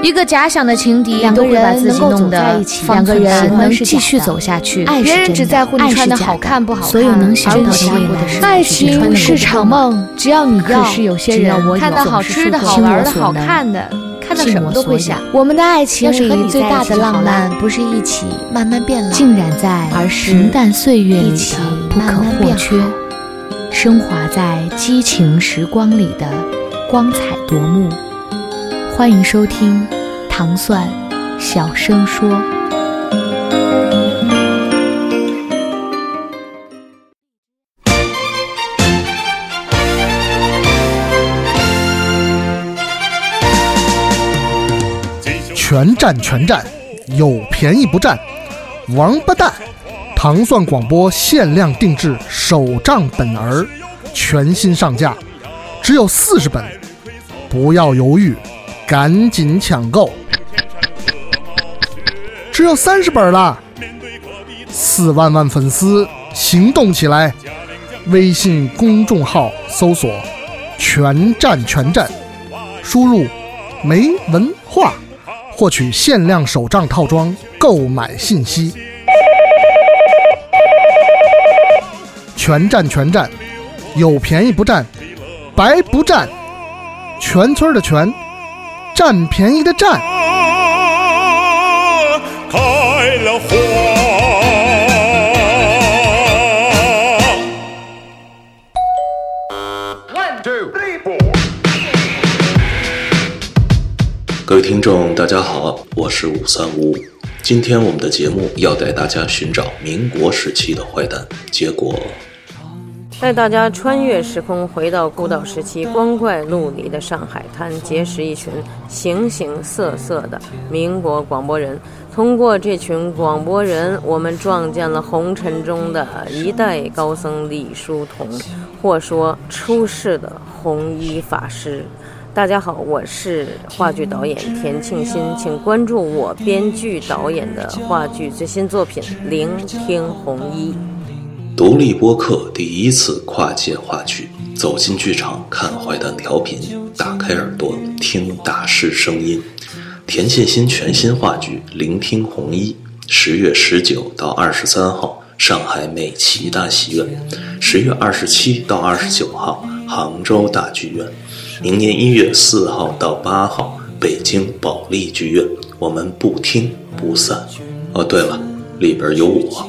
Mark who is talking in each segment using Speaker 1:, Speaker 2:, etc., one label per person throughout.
Speaker 1: 一个假想的情敌，
Speaker 2: 两个人能够走在一起两个人能继续
Speaker 1: 走下去。
Speaker 2: 爱是
Speaker 1: 别人只在乎你穿的好看不好看，
Speaker 2: 所有能想到的爱情是场梦，只要你要。
Speaker 1: 可是有些人看到好吃的好玩的好看的，看到什么都会想。
Speaker 2: 我们的爱情里最大的浪漫，不是一起慢慢变老，
Speaker 1: 浸染在
Speaker 2: 而是
Speaker 1: 平淡岁月里
Speaker 2: 一起
Speaker 1: 的不可或缺
Speaker 2: 好，
Speaker 1: 升华在激情时光里的光彩夺目。欢迎收听糖蒜小声说。
Speaker 3: 全占全占，有便宜不占，王八蛋！糖蒜广播限量定制手账本儿，全新上架，只有四十本，不要犹豫，赶紧抢购！只有三十本了，四万万粉丝行动起来！微信公众号搜索“全占全占”，输入“没文化”。获取限量手账套装购买信息，全占全占，有便宜不占，白不占，全村的全，占便宜的占。
Speaker 4: 开了花。
Speaker 5: 各位听众，大家好，我是五三五五。今天我们的节目要带大家寻找民国时期的坏蛋，结果
Speaker 6: 带大家穿越时空，回到孤岛时期光怪陆离的上海滩，结识一群形形色色的民国广播人。通过这群广播人，我们撞见了红尘中的一代高僧李叔同，或说出世的红衣法师。大家好，我是话剧导演田庆新，请关注我编剧导演的话剧最新作品《聆听红衣》。
Speaker 5: 独立播客第一次跨界话剧，走进剧场看坏蛋调频，打开耳朵听大师声音。田沁鑫全新话剧《聆听红衣》，十月十九到二十三号上海美琪大戏院，十月二十七到二十九号杭州大剧院，明年一月四号到八号北京保利剧院。我们不听不散。哦，对了，里边有我。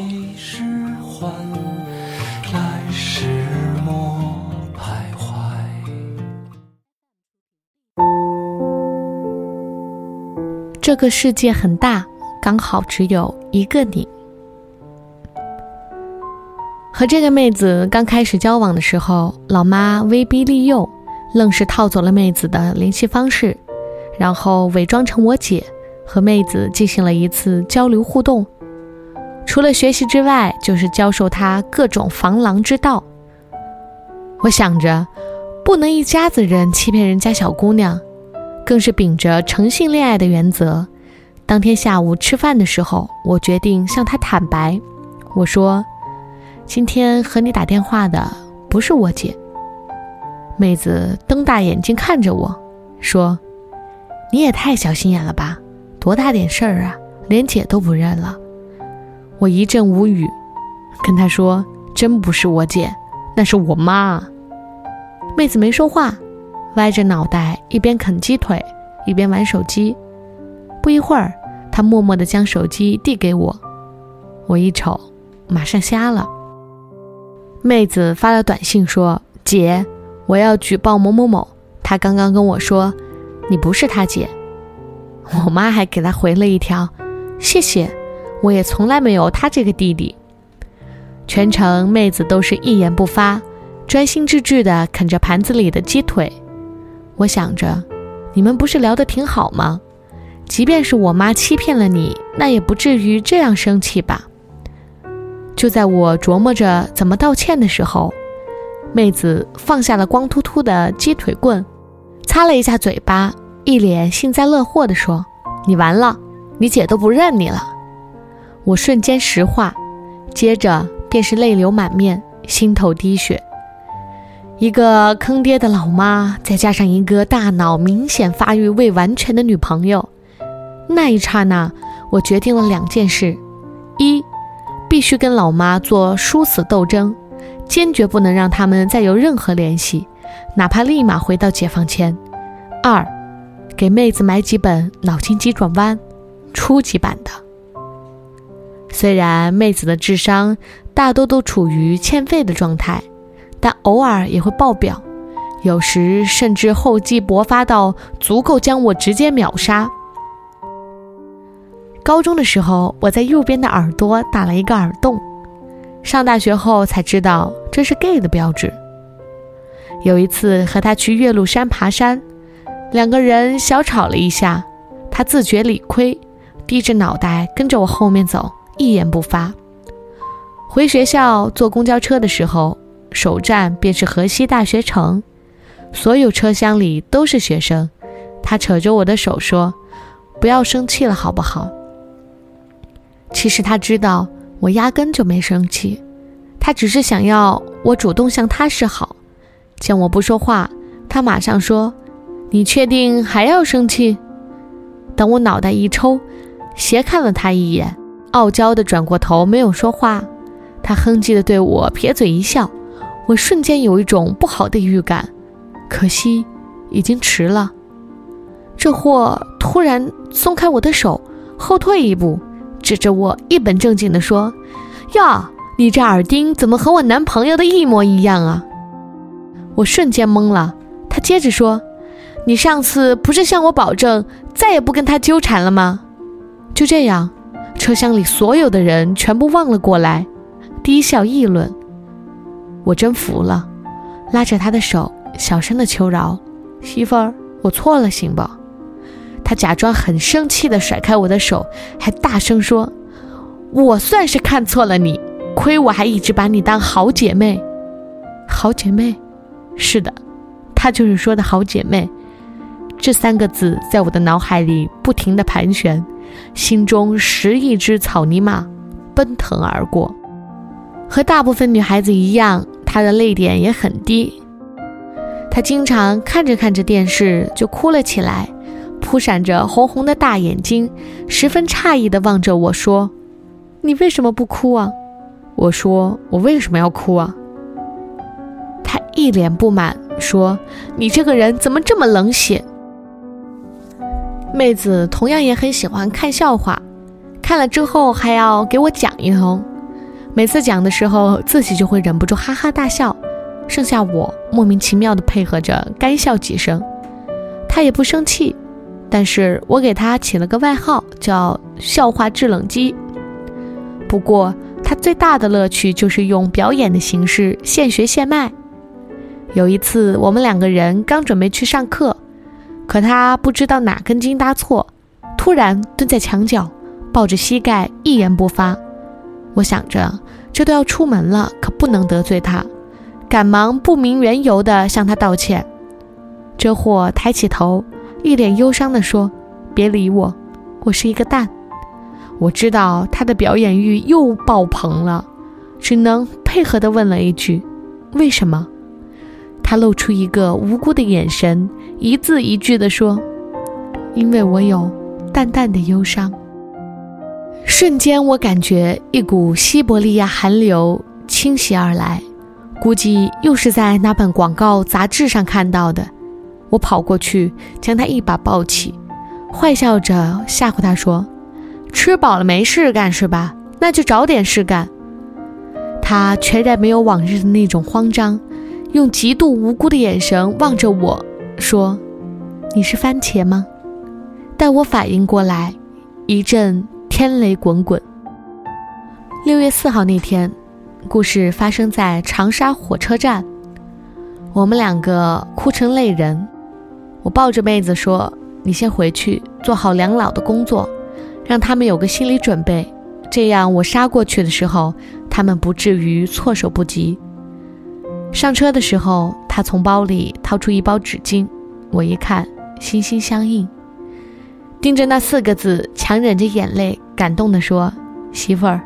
Speaker 1: 这个世界很大，刚好只有一个你。和这个妹子刚开始交往的时候，老妈威逼利诱，愣是套走了妹子的联系方式，然后伪装成我姐，和妹子进行了一次交流互动。除了学习之外，就是教授她各种防狼之道。我想着，不能一家子人欺骗人家小姑娘。更是秉着诚信恋爱的原则，当天下午吃饭的时候，我决定向他坦白。我说：“今天和你打电话的不是我姐。”妹子瞪大眼睛看着我，说：“你也太小心眼了吧？多大点事儿啊，连姐都不认了。”我一阵无语，跟她说：“真不是我姐，那是我妈。”妹子没说话。歪着脑袋，一边啃鸡腿，一边玩手机。不一会儿，他默默地将手机递给我。我一瞅，马上瞎了。妹子发了短信说：“姐，我要举报某某某，他刚刚跟我说，你不是他姐。”我妈还给他回了一条：“谢谢，我也从来没有他这个弟弟。”全程妹子都是一言不发，专心致志地啃着盘子里的鸡腿。我想着，你们不是聊得挺好吗？即便是我妈欺骗了你，那也不至于这样生气吧？就在我琢磨着怎么道歉的时候，妹子放下了光秃秃的鸡腿棍，擦了一下嘴巴，一脸幸灾乐祸地说：“你完了，你姐都不认你了。”我瞬间石化，接着便是泪流满面，心头滴血。一个坑爹的老妈，再加上一个大脑明显发育未完全的女朋友，那一刹那，我决定了两件事：一，必须跟老妈做殊死斗争，坚决不能让他们再有任何联系，哪怕立马回到解放前；二，给妹子买几本脑筋急转弯，初级版的。虽然妹子的智商大多都处于欠费的状态，但偶尔也会爆表，有时甚至厚积薄发到足够将我直接秒杀。高中的时候，我在右边的耳朵打了一个耳洞，上大学后才知道这是 gay 的标志。有一次和他去岳麓山爬山，两个人小吵了一下，他自觉理亏，低着脑袋跟着我后面走，一言不发。回学校坐公交车的时候，首站便是河西大学城，所有车厢里都是学生。他扯着我的手说：“不要生气了，好不好？”其实他知道我压根就没生气，他只是想要我主动向他示好。见我不说话，他马上说：“你确定还要生气？”等我脑袋一抽，斜看了他一眼，傲娇的转过头，没有说话。他哼唧的对我撇嘴一笑，我瞬间有一种不好的预感，可惜已经迟了。这货突然松开我的手，后退一步。指着我，一本正经地说：“呀，你这耳钉怎么和我男朋友的一模一样啊？”我瞬间懵了。他接着说：“你上次不是向我保证再也不跟他纠缠了吗？”就这样，车厢里所有的人全部望了过来，低笑议论。我真服了，拉着他的手，小声的求饶：“媳妇儿，我错了，行不？”他假装很生气的甩开我的手，还大声说：“我算是看错了你，亏我还一直把你当好姐妹。”好姐妹，是的，她就是说的好姐妹。这三个字在我的脑海里不停地盘旋，心中十亿只草泥马奔腾而过。和大部分女孩子一样，她的泪点也很低。她经常看着看着电视就哭了起来。扑闪着红红的大眼睛，十分诧异地望着我说：“你为什么不哭啊？”我说：“我为什么要哭啊？”他一脸不满说：“你这个人怎么这么冷血？”妹子同样也很喜欢看笑话，看了之后还要给我讲一通。每次讲的时候，自己就会忍不住哈哈大笑，剩下我莫名其妙地配合着干笑几声，他也不生气。但是我给他起了个外号，叫“笑话制冷机”。不过他最大的乐趣就是用表演的形式现学现卖。有一次，我们两个人刚准备去上课，可他不知道哪根筋搭错，突然蹲在墙角，抱着膝盖，一言不发。我想着这都要出门了，可不能得罪他，赶忙不明缘由地向他道歉。这货抬起头。一脸忧伤地说：“别理我，我是一个蛋。”我知道他的表演欲又爆棚了，只能配合地问了一句：“为什么？”他露出一个无辜的眼神，一字一句地说：“因为我有淡淡的忧伤。”瞬间，我感觉一股西伯利亚寒流侵袭而来，估计又是在那本广告杂志上看到的。我跑过去，将他一把抱起，坏笑着吓唬他说：“吃饱了没事干是吧？那就找点事干。”他全然没有往日的那种慌张，用极度无辜的眼神望着我说：“ 你是番茄吗？”待我反应过来，一阵天雷滚滚。六月四号那天，故事发生在长沙火车站，我们两个哭成泪人。我抱着妹子说：“你先回去做好两老的工作，让他们有个心理准备，这样我杀过去的时候，他们不至于措手不及。”上车的时候，他从包里掏出一包纸巾，我一看，心心相印，盯着那四个字，强忍着眼泪，感动地说：“媳妇儿，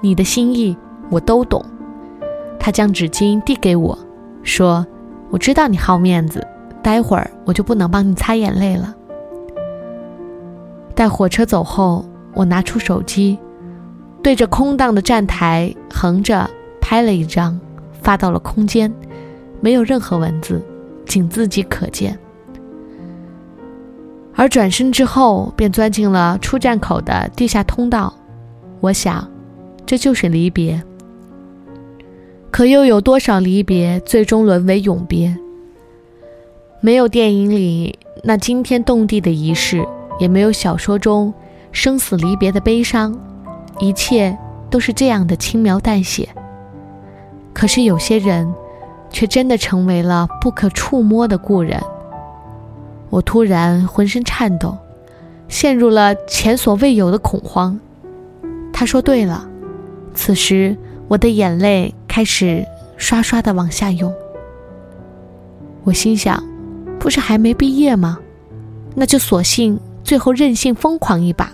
Speaker 1: 你的心意我都懂。”他将纸巾递给我，说：“我知道你好面子。”待会儿我就不能帮你擦眼泪了。待火车走后，我拿出手机，对着空荡的站台横着拍了一张，发到了空间，没有任何文字，仅自己可见。而转身之后，便钻进了出站口的地下通道。我想，这就是离别。可又有多少离别最终沦为永别？没有电影里那惊天动地的仪式，也没有小说中生死离别的悲伤，一切都是这样的轻描淡写。可是有些人，却真的成为了不可触摸的故人。我突然浑身颤抖，陷入了前所未有的恐慌。他说对了，此时我的眼泪开始刷刷的往下涌。我心想，不是还没毕业吗？那就索性最后任性疯狂一把。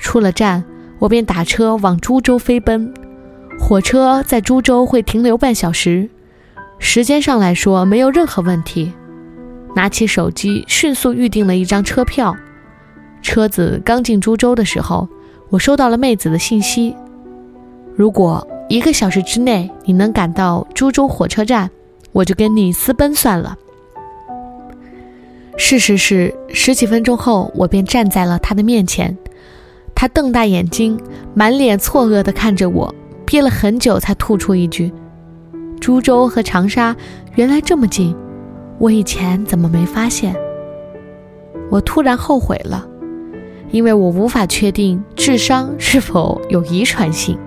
Speaker 1: 出了站，我便打车往株洲飞奔。火车在株洲会停留半小时，时间上来说没有任何问题。拿起手机，迅速预订了一张车票。车子刚进株洲的时候，我收到了妹子的信息：如果一个小时之内你能赶到株洲火车站，我就跟你私奔算了。事实是，十几分钟后，我便站在了他的面前。他瞪大眼睛，满脸错愕地看着我，憋了很久才吐出一句：“株洲和长沙原来这么近。”我以前怎么没发现？我突然后悔了，因为我无法确定智商是否有遗传性。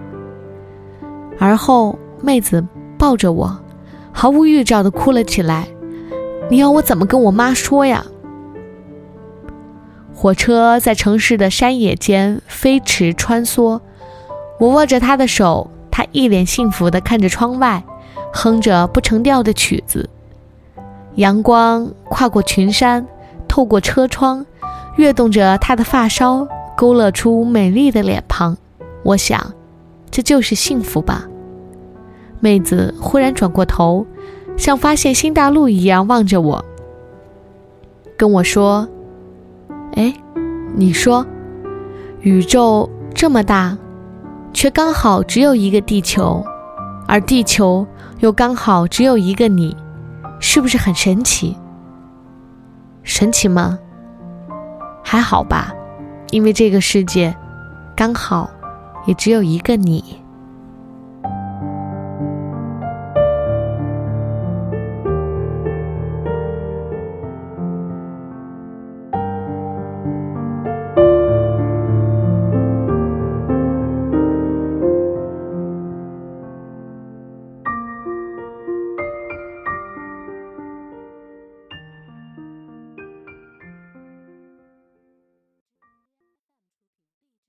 Speaker 1: 而后，妹子抱着我，毫无预兆地哭了起来。你要我怎么跟我妈说呀？火车在城市的山野间飞驰穿梭，我握着她的手，她一脸幸福地看着窗外，哼着不成调的曲子。阳光跨过群山，透过车窗，跃动着她的发梢，勾勒出美丽的脸庞。我想，这就是幸福吧。妹子忽然转过头，像发现新大陆一样望着我，跟我说：“哎，你说，宇宙这么大，却刚好只有一个地球，而地球又刚好只有一个你。”是不是很神奇？神奇吗？还好吧，因为这个世界刚好也只有一个你。